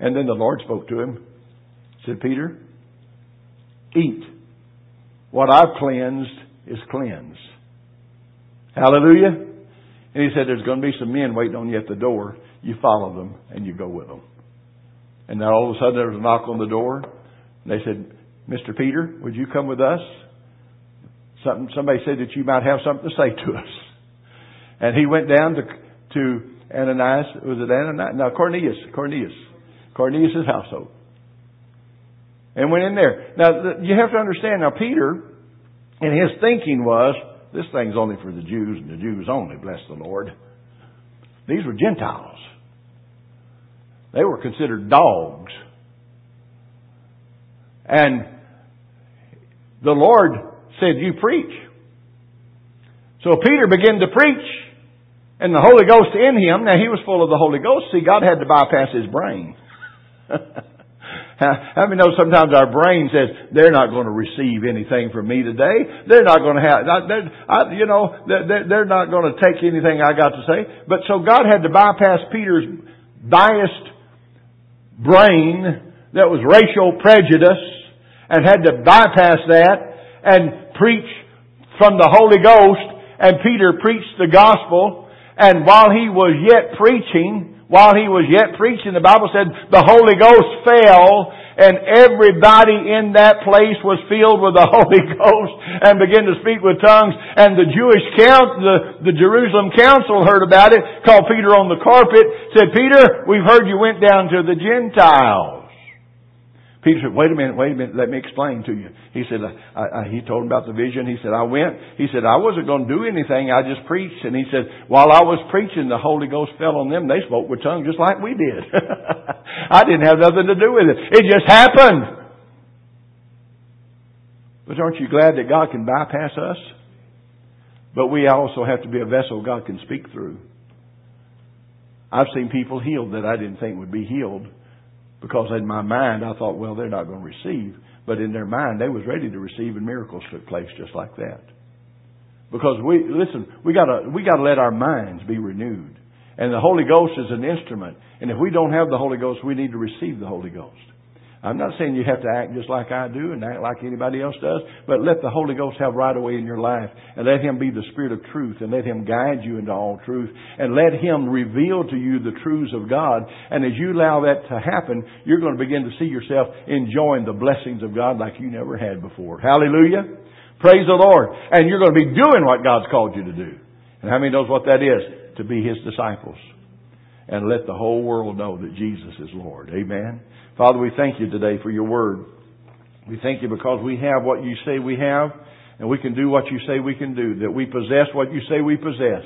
And then the Lord spoke to him, said, Peter, eat. What I've cleansed is cleansed. Hallelujah. And he said, there's going to be some men waiting on you at the door. You follow them and you go with them. And then all of a sudden there was a knock on the door. And they said, Mr. Peter, would you come with us? Something, somebody said that you might have something to say to us. And he went down to, to Ananias. Was it Ananias? No, Cornelius. Cornelius. Cornelius' household. And went in there. Now, you have to understand, now Peter, and his thinking was, this thing's only for the Jews and the Jews only, bless the Lord. These were Gentiles. They were considered dogs. And the Lord said, you preach. So Peter began to preach and the Holy Ghost in him. Now he was full of the Holy Ghost. See, God had to bypass his brain. How many know sometimes our brain says they're not going to receive anything from me today? They're not going to have, I, you know, they're, they're not going to take anything I got to say. But so God had to bypass Peter's biased brain that was racial prejudice and had to bypass that and preach from the Holy Ghost. And Peter preached the gospel. And while he was yet preaching, while he was yet preaching, the Bible said the Holy Ghost fell and everybody in that place was filled with the Holy Ghost and began to speak with tongues. And the Jewish count, the, the Jerusalem council heard about it, called Peter on the carpet, said, Peter, we've heard you went down to the Gentiles. Peter said, wait a minute, wait a minute, let me explain to you. He said, I, I, he told him about the vision. He said, I went. He said, I wasn't going to do anything. I just preached. And he said, while I was preaching, the Holy Ghost fell on them. They spoke with tongues just like we did. I didn't have nothing to do with it. It just happened. But aren't you glad that God can bypass us? But we also have to be a vessel God can speak through. I've seen people healed that I didn't think would be healed because in my mind, I thought, well, they're not going to receive. But in their mind, they was ready to receive and miracles took place just like that. Because we, listen, we gotta, we gotta let our minds be renewed. And the Holy Ghost is an instrument. And if we don't have the Holy Ghost, we need to receive the Holy Ghost. I'm not saying you have to act just like I do and act like anybody else does, but let the Holy Ghost have right away in your life and let Him be the Spirit of truth and let Him guide you into all truth and let Him reveal to you the truths of God. And as you allow that to happen, you're going to begin to see yourself enjoying the blessings of God like you never had before. Hallelujah. Praise the Lord. And you're going to be doing what God's called you to do. And how many knows what that is? To be His disciples. And let the whole world know that Jesus is Lord. Amen. Father, we thank you today for your word. We thank you because we have what you say we have, and we can do what you say we can do, that we possess what you say we possess,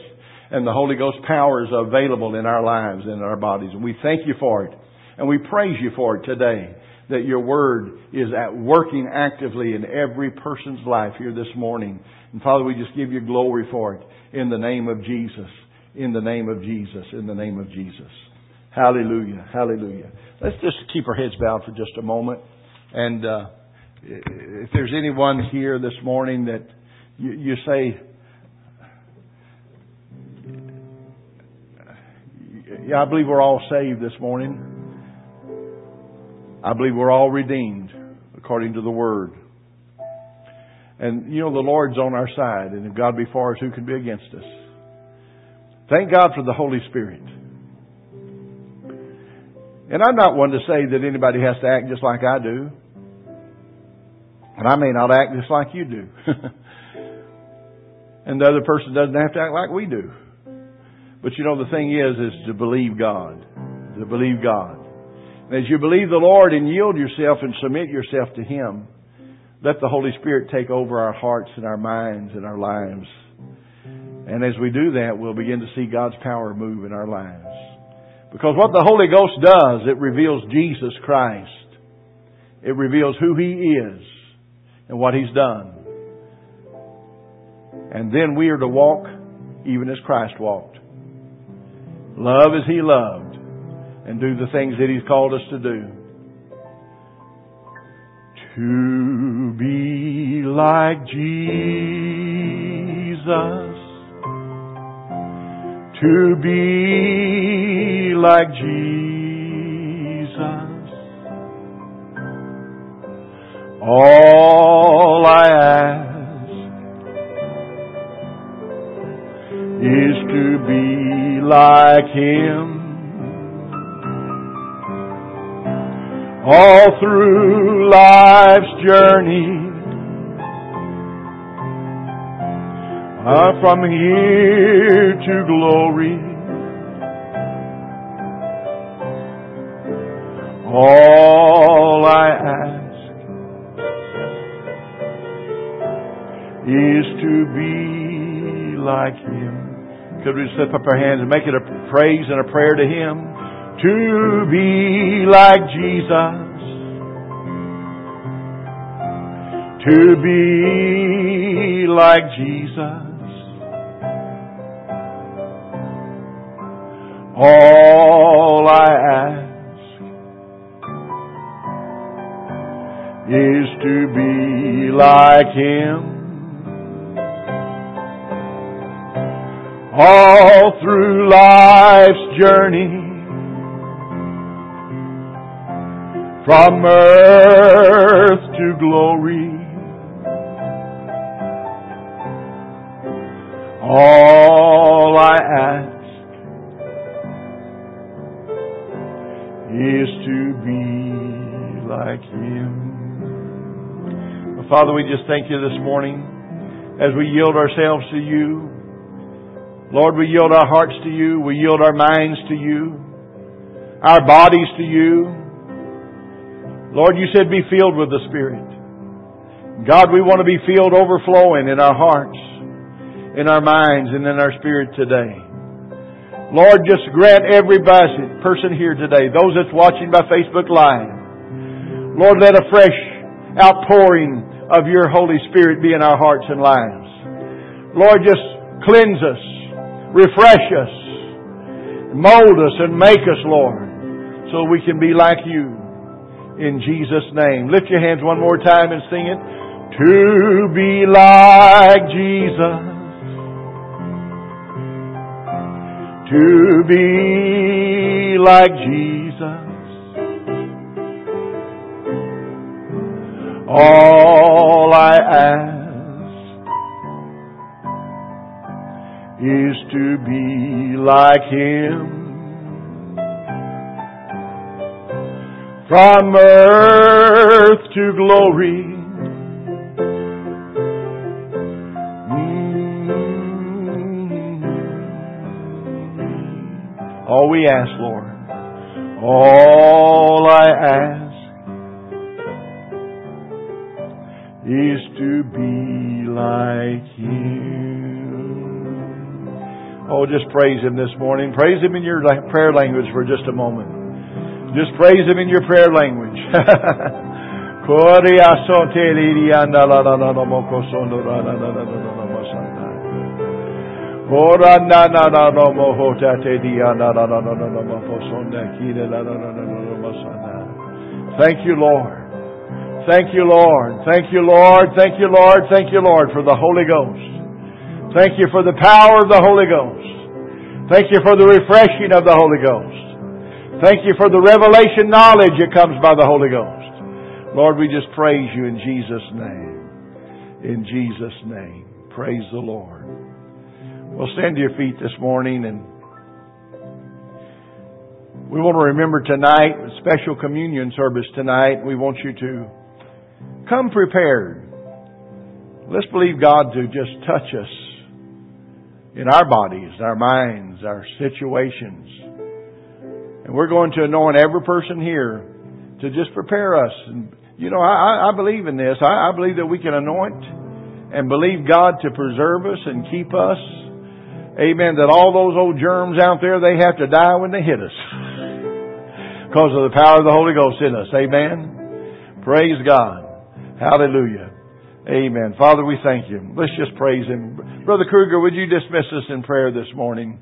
and the Holy Ghost power is available in our lives and in our bodies. And we thank you for it, and we praise you for it today, that your word is at working actively in every person's life here this morning. And Father, we just give you glory for it in the name of Jesus, in the name of Jesus, in the name of Jesus. Hallelujah. Hallelujah. Let's just keep our heads bowed for just a moment. And uh, if there's anyone here this morning that you, you say, yeah, I believe we're all saved this morning. I believe we're all redeemed according to the Word. And you know, the Lord's on our side, and if God be for us, who can be against us? Thank God for the Holy Spirit. And I'm not one to say that anybody has to act just like I do. And I may not act just like you do. and the other person doesn't have to act like we do. But you know, the thing is, is to believe God. To believe God. And as you believe the Lord and yield yourself and submit yourself to Him, let the Holy Spirit take over our hearts and our minds and our lives. And as we do that, we'll begin to see God's power move in our lives. Because what the Holy Ghost does, it reveals Jesus Christ. It reveals who He is and what He's done. And then we are to walk even as Christ walked. Love as He loved and do the things that He's called us to do. To be like Jesus. To be like Jesus. All I ask is to be like Him. All through life's journey, uh, from here to glory. All I ask is to be like Him. Could we slip up our hands and make it a praise and a prayer to Him? To be like Jesus. To be like Jesus. All I ask is to be like Him. all through life's journey. From earth to glory. All I ask to be like Him. Father, we just thank you this morning as we yield ourselves to you. Lord, we yield our hearts to you. We yield our minds to you. Our bodies to you. Lord, you said be filled with the Spirit. God, we want to be filled overflowing in our hearts, in our minds, and in our spirit today. Lord, just grant every person here today, those that's watching by Facebook Live, Lord, let a fresh outpouring of your Holy Spirit be in our hearts and lives. Lord, just cleanse us refresh us, mold us, and make us, Lord, so we can be like you. In Jesus' name. Lift your hands one more time and sing it. To be like Jesus. To be like Jesus. All I ask is to be like Him. From earth to glory. All we ask, Lord, all I ask is to be like Him. Oh, just praise Him this morning. Praise Him in your prayer language for just a moment. Just praise Him in your prayer language. Thank you, Lord. Thank you, Lord. Thank you, Lord. Thank you, Lord. Thank you, Lord, for the Holy Ghost. Thank you for the power of the Holy Ghost. Thank you for the refreshing of the Holy Ghost. Thank you for the revelation knowledge that comes by the Holy Ghost. Lord, we just praise you in Jesus' name. in Jesus' name. Praise the Lord. Well, stand to your feet this morning and we want to remember tonight, special communion service tonight. We want you to come prepared. Let's believe God to just touch us in our bodies, our minds, our situations. And we're going to anoint every person here to just prepare us. And, you know, I, I believe in this. I, I believe that we can anoint and believe God to preserve us and keep us. Amen. That all those old germs out there, they have to die when they hit us because of the power of the Holy Ghost in us. Amen. Praise God. Hallelujah. Amen. Father, we thank you. Let's just praise Him. Brother Kruger, would you dismiss us in prayer this morning?